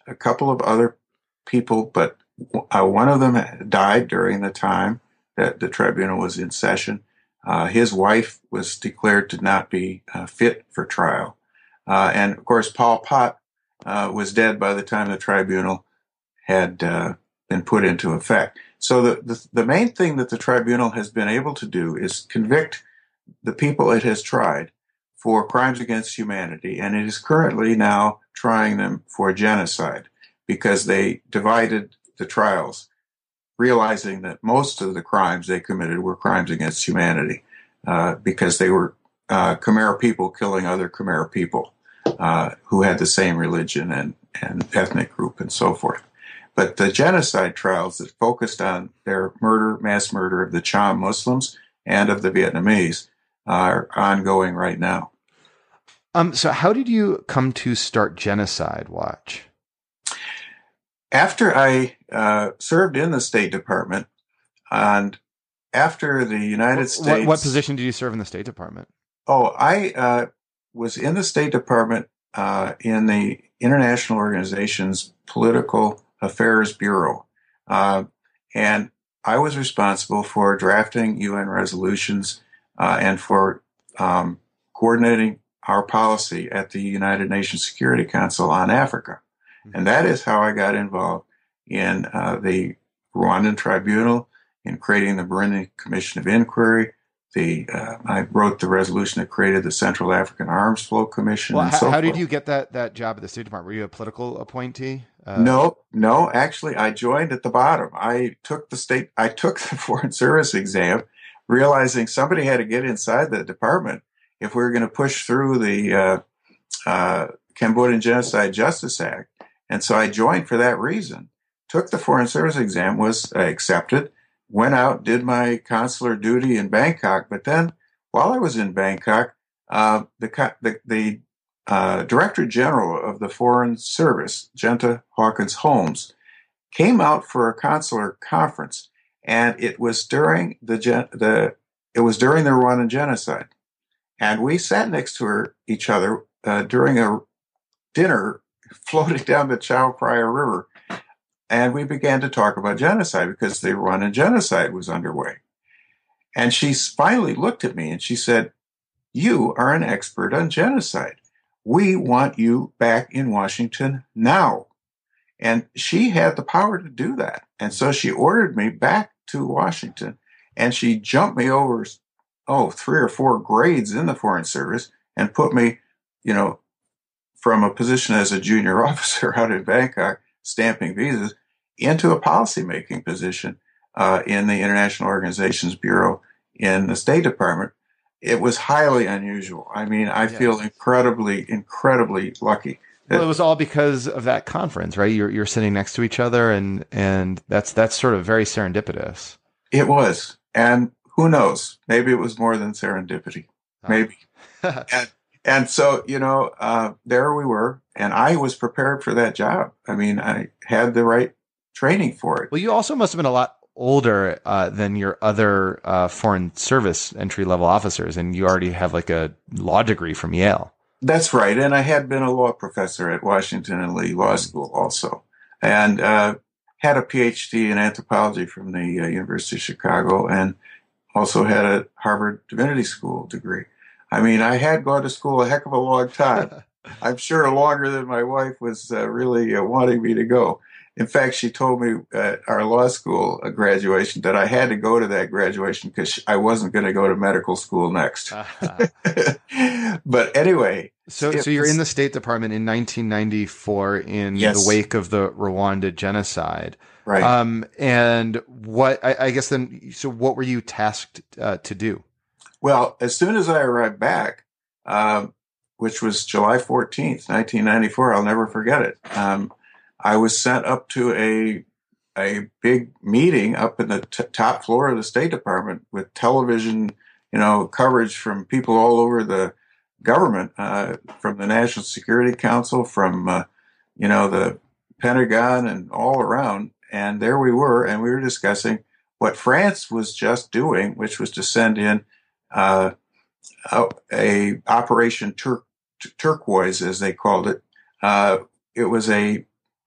a couple of other people, but uh, one of them died during the time that the tribunal was in session. Uh, his wife was declared to not be uh, fit for trial. Uh, and of course, Pol Pot was dead by the time the tribunal had been put into effect. So the, the, the main thing that the tribunal has been able to do is convict the people it has tried for crimes against humanity, and it is currently now trying them for genocide because they divided the trials, realizing that most of the crimes they committed were crimes against humanity uh, because they were uh, Khmer people killing other Khmer people uh, who had the same religion and, and ethnic group and so forth. But the genocide trials that focused on their murder, mass murder of the Cham Muslims and of the Vietnamese are ongoing right now. Um, so how did you come to start Genocide Watch? After I uh, served in the State Department, and after the United what, States, what, what, position did you serve in the State Department? Oh, I uh, was in the State Department uh, in the International Organization's Political Affairs Bureau. Uh, and I was responsible for drafting UN resolutions uh, and for um, coordinating our policy at the United Nations Security Council on Africa. Mm-hmm. And that is how I got involved in uh, the Rwandan Tribunal, in creating the Burundi Commission of Inquiry, the uh, I wrote the resolution that created the Central African Arms Flow Commission. Well, how, so how did you get that that job at the State Department? Were you a political appointee? Uh, no, no. Actually, I joined at the bottom. I took the state. I took the [LAUGHS] Foreign Service exam, realizing somebody had to get inside the department if we were going to push through the uh, uh, Cambodian Genocide Justice Act. And so I joined for that reason. Took the Foreign Service exam, was accepted went out, did my consular duty in Bangkok. But then, while I was in Bangkok, uh, the the, the uh, Director General of the Foreign Service, Genta Hawkins Holmes, came out for a consular conference, and it was during the the it was during the Rwandan genocide, and we sat next to her, each other uh, during a dinner [LAUGHS] floating down the Chao Phraya River and we began to talk about genocide because the Rwandan genocide was underway. And she finally looked at me and she said, You are an expert on genocide. We want you back in Washington now. And she had the power to do that. And so she ordered me back to Washington and she jumped me over, oh, three or four grades in the Foreign Service and put me, you know, from a position as a junior [LAUGHS] officer out in Bangkok stamping visas into a policymaking position uh, in the International Organizations Bureau in the State Department. It was highly unusual. I mean, I yes. feel incredibly, incredibly lucky. Well, it was all because of that conference, right? You're you're sitting next to each other, and and that's that's sort of very serendipitous. It was, and who knows? Maybe it was more than serendipity. Oh. Maybe. [LAUGHS] and, and so you know, uh, there we were, and I was prepared for that job. I mean, I had the right training for it. Well, you also must have been a lot older uh, than your other uh, foreign service entry level officers, and you already have like a law degree from Yale. That's right, and I had been a law professor at Washington and Lee Law School also, and uh, had a PhD in anthropology from the uh, University of Chicago, and also had a Harvard Divinity School degree. I mean, I had gone to school a heck of a long time. [LAUGHS] I'm sure longer than my wife was uh, really uh, wanting me to go. In fact, she told me at our law school graduation that I had to go to that graduation because I wasn't going to go to medical school next. Uh-huh. [LAUGHS] but anyway, So, so you're was- in the State Department in 1994 in Yes. the wake of the Rwanda genocide. right. Um, and what I, I guess then, so what were you tasked uh, to do? Well, as soon as I arrived back, um, which was July 14th, 1994, I'll never forget it. Um, I was sent up to a a big meeting up in the t- top floor of the State Department with television, you know, coverage from people all over the government, uh, from the National Security Council, from uh, you know the Pentagon, and all around. And there we were, and we were discussing what France was just doing, which was to send in uh, a, Operation Tur- Turquoise, as they called it. Uh, it was a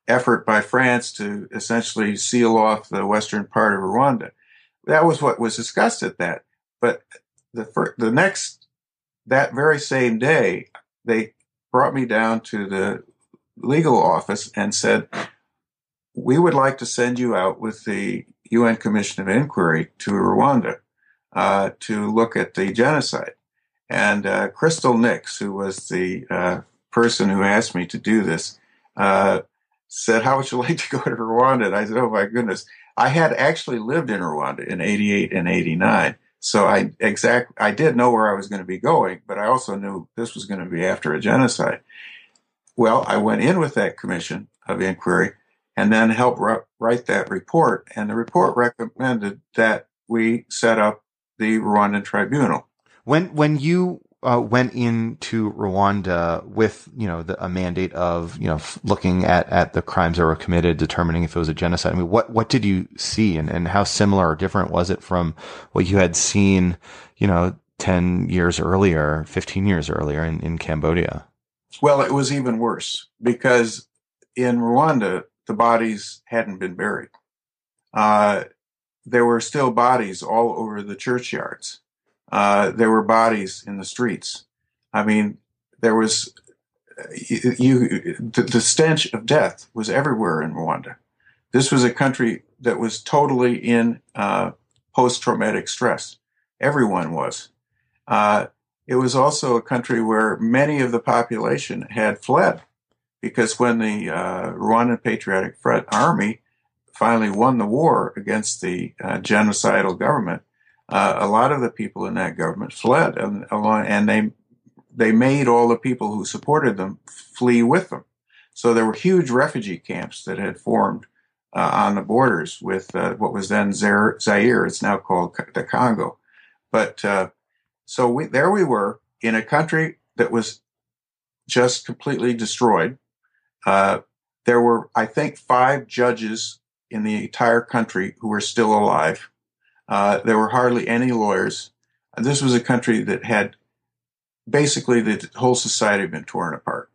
effort by France to essentially seal off the western part of Rwanda. That was what was discussed at that. But the the next that very same day, they brought me down to the legal office and said, "We would like to send you out with the UN Commission of Inquiry to Rwanda." Uh, to look at the genocide. And uh, Crystal Nix, who was the uh, person who asked me to do this, uh, said, How would you [LAUGHS] like to go to Rwanda? And I said, Oh my goodness. I had actually lived in Rwanda in 88 and 89. So I exact I did know where I was going to be going, but I also knew this was going to be after a genocide. Well, I went in with that commission of inquiry and then helped ri- write that report. And the report recommended that we set up the Rwandan tribunal. When when you uh, went into Rwanda with you know the, a mandate of you know f- looking at, at the crimes that were committed, determining if it was a genocide. I mean, what what did you see, and, and how similar or different was it from what you had seen, you know, ten years earlier, fifteen years earlier in, in Cambodia? Well, it was even worse because in Rwanda, the bodies hadn't been buried. Uh, there were still bodies all over the churchyards. Uh, there were bodies in the streets. I mean, there was you, you the, the stench of death was everywhere in Rwanda. This was a country that was totally in uh, post-traumatic stress. Everyone was. Uh, it was also a country where many of the population had fled because when the uh, Rwandan Patriotic Front Army finally won the war against the uh, genocidal government, uh, a lot of the people in that government fled, and, and they they made all the people who supported them flee with them. So there were huge refugee camps that had formed uh, on the borders with uh, what was then Zaire. It's now called the Congo. But uh, so we, there we were in a country that was just completely destroyed. Uh, there were, I think, five judges in the entire country who were still alive. Uh, there were hardly any lawyers. And this was a country that had basically the whole society been torn apart.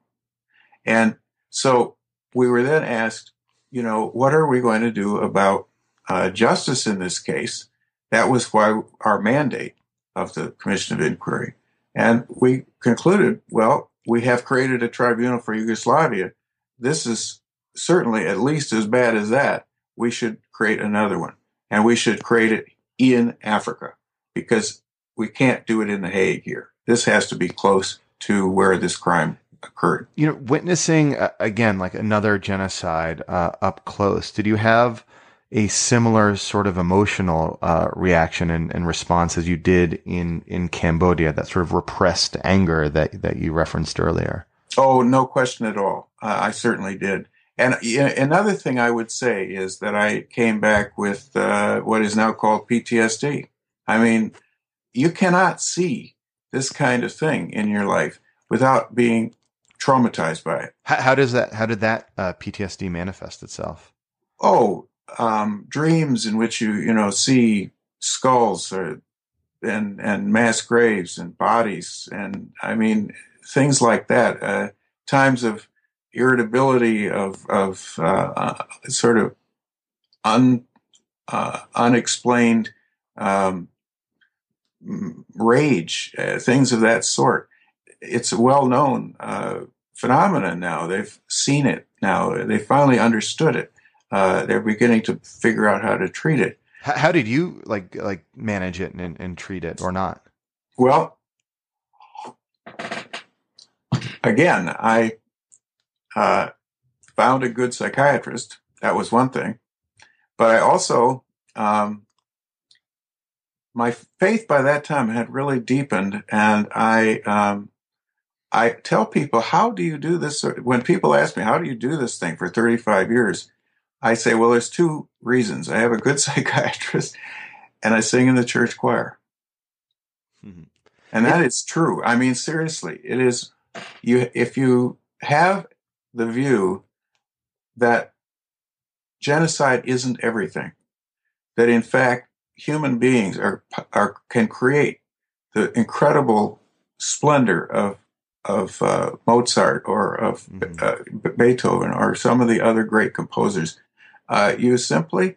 And so we were then asked, you know, what are we going to do about uh, justice in this case? That was why our mandate of the Commission of Inquiry. And we concluded, well, we have created a tribunal for Yugoslavia. This is certainly at least as bad as that. We should create another one. And we should create it in Africa because we can't do it in The Hague here. This has to be close to where this crime occurred. You know, witnessing uh, again like another genocide uh, up close. Did you have a similar sort of emotional uh, reaction and, and, response as you did in in Cambodia? That sort of repressed anger that that you referenced earlier. Oh, no question at all. Uh, I certainly did. And another thing I would say is that I came back with uh, what is now called PTSD. I mean, you cannot see this kind of thing in your life without being traumatized by it. How, how does that? How did that uh, PTSD manifest itself? Oh, um, dreams in which you you know see skulls or, and and mass graves and bodies and I mean things like that. Uh, times of irritability of of uh, uh, sort of un uh, unexplained um, rage, uh, things of that sort. It's a well known uh, phenomenon now. They've seen it now. They finally understood it. Uh, they're beginning to figure out how to treat it. How, how did you like like manage it and, and treat it or not? Well, again, I uh, found a good psychiatrist. That was one thing. But I also, um, my faith by that time had really deepened, and I, um, I tell people, how do you do this? When people ask me, how do you do this thing for 35 years? I say, well, there's two reasons. I have a good [LAUGHS] psychiatrist and I sing in the church choir. Mm-hmm. And that is true. I mean, seriously, it is you, if you have the view that genocide isn't everything, that in fact human beings are, are can create the incredible splendor of of uh, Mozart or of mm-hmm. uh, Beethoven or some of the other great composers, uh, you simply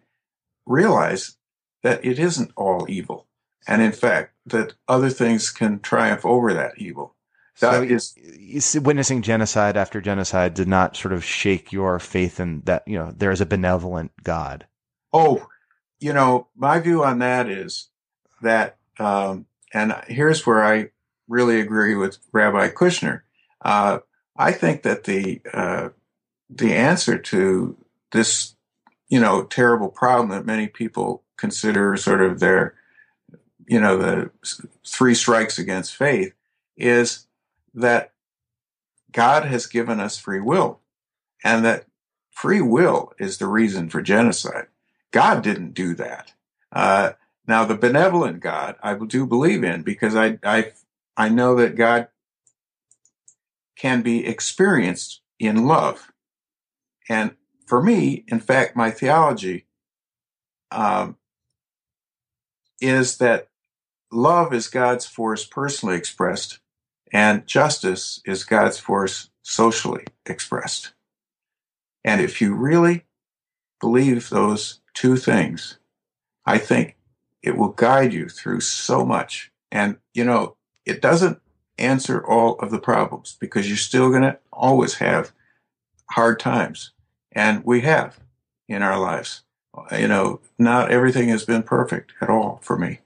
realize that it isn't all evil, and in fact that other things can triumph over that evil. That so is, witnessing genocide after genocide did not sort of shake your faith in that you know there is a benevolent God. Oh, you know my view on that is that, um, and here's where I really agree with Rabbi Kushner. Uh, I think that the uh, the answer to this, you know, terrible problem that many people consider sort of their, you know, the three strikes against faith is that God has given us free will, and that free will is the reason for genocide. God didn't do that. Uh, now, the benevolent God, I do believe in because I, I, I know that God can be experienced in love. And for me, in fact, my theology um, is that love is God's force personally expressed, and justice is God's force socially expressed. And if you really believe those two things, I think it will guide you through so much. And, you know, it doesn't answer all of the problems because you're still going to always have hard times. And we have in our lives. You know, not everything has been perfect at all for me.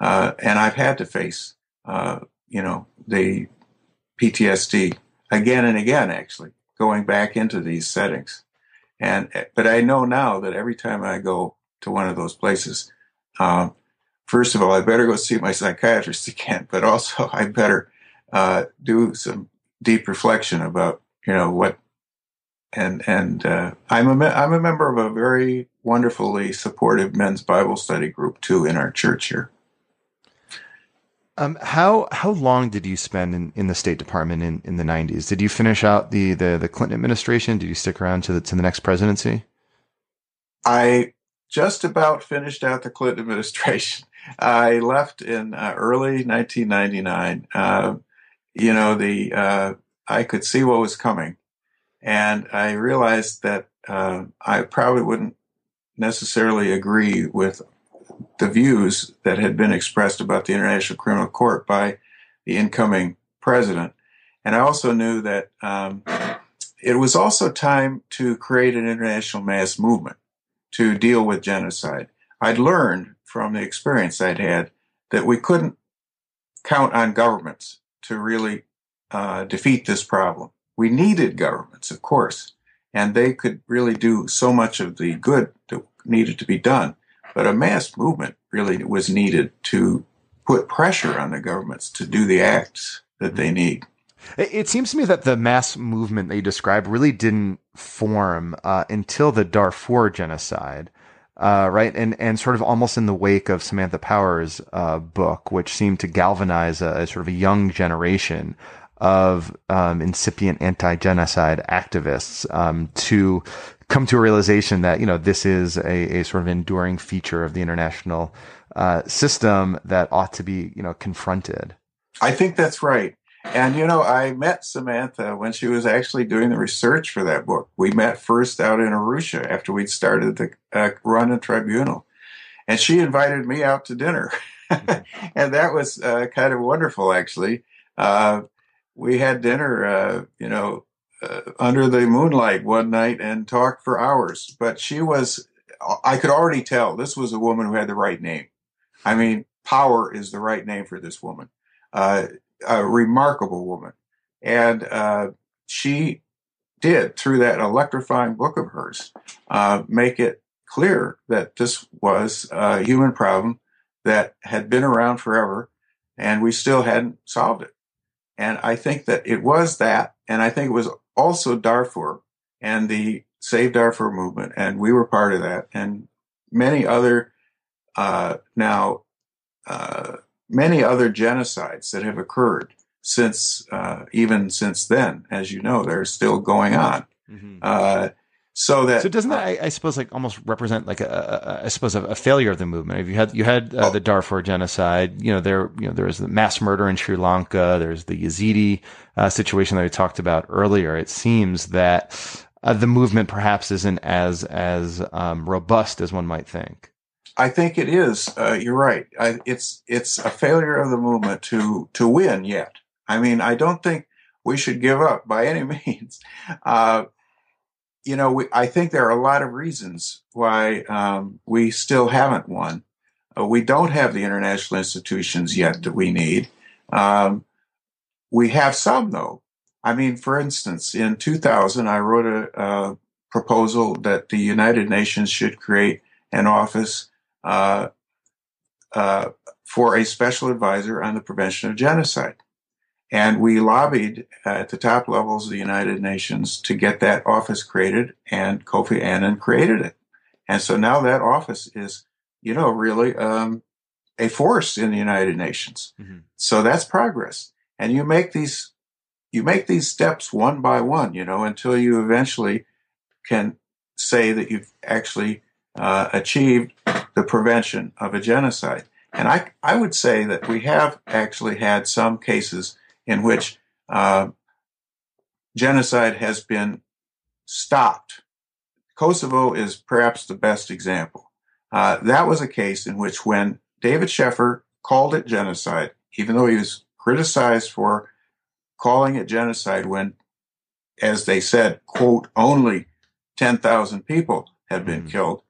Uh, and I've had to face, uh, you know, the PTSD again and again, actually, going back into these settings. And, but I know now that every time I go to one of those places, um, first of all, I better go see my psychiatrist [LAUGHS] again, but also [LAUGHS] I better uh, do some deep reflection about, you know, what, and and uh, I'm a I'm a member of a very wonderfully supportive men's Bible study group too in our church here. Um, how how long did you spend in, in the State Department in, in the nineties? Did you finish out the, the the Clinton administration? Did you stick around to the to the next presidency? I just about finished out the Clinton administration. [LAUGHS] I left in uh, early 1999. Uh, you know, the uh, I could see what was coming, and I realized that uh, I probably wouldn't necessarily agree with the views that had been expressed about the International Criminal Court by the incoming president. And I also knew that um, it was also time to create an international mass movement to deal with genocide. I'd learned from the experience I'd had that we couldn't count on governments to really uh, defeat this problem. We needed governments, of course, and they could really do so much of the good that needed to be done. But a mass movement really was needed to put pressure on the governments to do the acts that they need. It seems to me that the mass movement that you described really didn't form uh, until the Darfur genocide, uh, right? And and sort of almost in the wake of Samantha Power's uh, book, which seemed to galvanize a, a, sort of a young generation of um, incipient anti-genocide activists um, to come to a realization that you know this is a, a sort of enduring feature of the international uh, system that ought to be you know confronted. I think that's right. And you know, I met Samantha when she was actually doing the research for that book. We met first out in Arusha after we'd started the uh, Rwanda tribunal, and she invited me out to dinner, [LAUGHS] and that was uh, kind of wonderful, actually. Uh, we had dinner, uh, you know, under the moonlight one night and talked for hours. But she was, I could already tell this was a woman who had the right name. I mean, power is the right name for this woman. Uh, a remarkable woman. And uh, she did, through that electrifying book of hers, uh, make it clear that this was a human problem that had been around forever and we still hadn't solved it. And I think that it was that. And I think it was also Darfur and the Save Darfur movement. And we were part of that. And many other, uh, now, uh, many other genocides that have occurred since, uh, even since then, as you know, they're still going on. Mm-hmm. Uh, so that so doesn't that I, I, suppose like almost represent like a, a I suppose a, a, failure of the movement. If you had you had uh, oh. the Darfur genocide, you know there you know there was the mass murder in Sri Lanka. There's the Yazidi uh, situation that we talked about earlier. It seems that uh, the movement perhaps isn't as as um, robust as one might think. I think it is. Uh, you're right. I, it's it's a failure of the movement to to win yet. I mean, I don't think we should give up by any [LAUGHS] means. You know, we, I think there are a lot of reasons why um, we still haven't won. Uh, we don't have the international institutions yet that we need. Um, we have some, though. I mean, for instance, in 2000, I wrote a, a proposal that the United Nations should create an office uh, uh, for a special advisor on the prevention of genocide. And we lobbied at the top levels of the United Nations to get that office created, and Kofi Annan created it. And so now that office is, you know, really um, a force in the United Nations. Mm-hmm. So that's progress. And you make these you make these steps one by one, you know, until you eventually can say that you've actually uh, achieved the prevention of a genocide. And I, I would say that we have actually had some cases in which uh, genocide has been stopped. Kosovo is perhaps the best example. Uh, that was a case in which when David Scheffer called it genocide, even though he was criticized for calling it genocide when, as they said, quote, only 10,000 people had been mm-hmm. killed,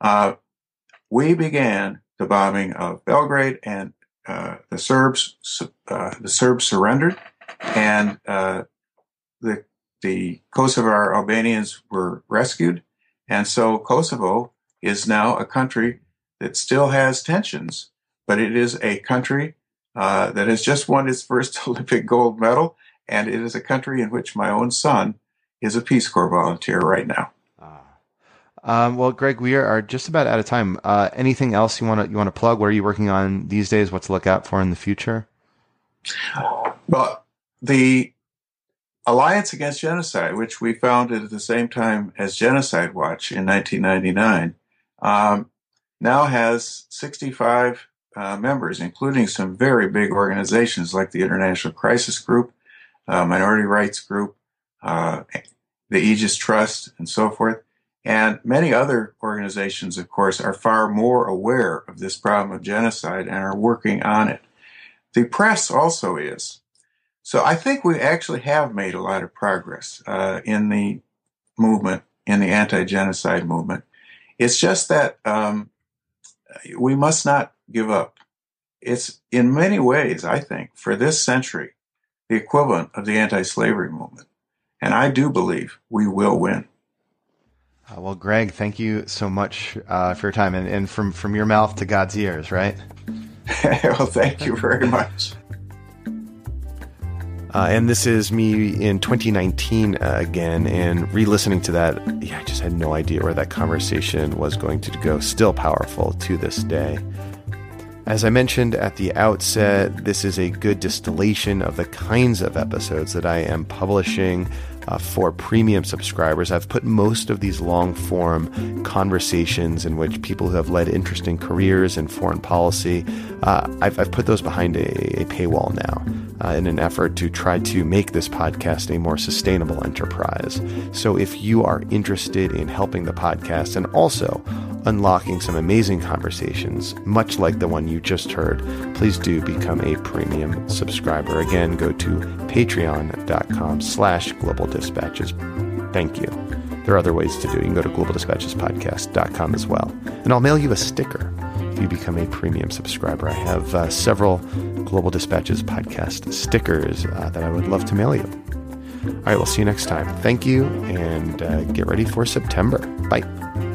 uh, we began the bombing of Belgrade and uh, the Serbs uh, the Serbs surrendered, and uh, the the Kosovar Albanians were rescued, and so Kosovo is now a country that still has tensions, but it is a country uh, that has just won its first [LAUGHS] Olympic gold medal, and it is a country in which my own son is a Peace Corps volunteer right now. Um, well, Greg, we are, just about out of time. Uh, anything else you want to you want to plug? What are you working on these days? What to look out for in the future? Well, the Alliance Against Genocide, which we founded at the same time as Genocide Watch in 1999, um, now has 65 uh, members, including some very big organizations like the International Crisis Group, uh, Minority Rights Group, uh, the Aegis Trust, and so forth. And many other organizations, of course, are far more aware of this problem of genocide and are working on it. The press also is. So I think we actually have made a lot of progress uh, in the movement, in the anti-genocide movement. It's just that um, we must not give up. It's in many ways, I think, for this century, the equivalent of the anti-slavery movement. And I do believe we will win. Uh, well, Greg, thank you so much uh, for your time, and, and from from your mouth to God's ears, right? [LAUGHS] well, thank you very much. Uh, and this is me in 2019 uh, again, and re-listening to that, yeah, I just had no idea where that conversation was going to go. Still powerful to this day. As I mentioned at the outset, this is a good distillation of the kinds of episodes that I am publishing uh, for premium subscribers. I've put most of these long form conversations in which people who have led interesting careers in foreign policy, uh, I've, I've, put those behind a, a paywall now uh, in an effort to try to make this podcast a more sustainable enterprise. So if you are interested in helping the podcast and also unlocking some amazing conversations, much like the one you just heard, please do become a premium subscriber. Again, go to patreon.com slash global dispatches. Thank you. There are other ways to do it. You can go to globaldispatchespodcast.com as well. And I'll mail you a sticker if you become a premium subscriber. I have uh, several Global Dispatches podcast stickers uh, that I would love to mail you. All right, we'll see you next time. Thank you, and uh, get ready for September. Bye.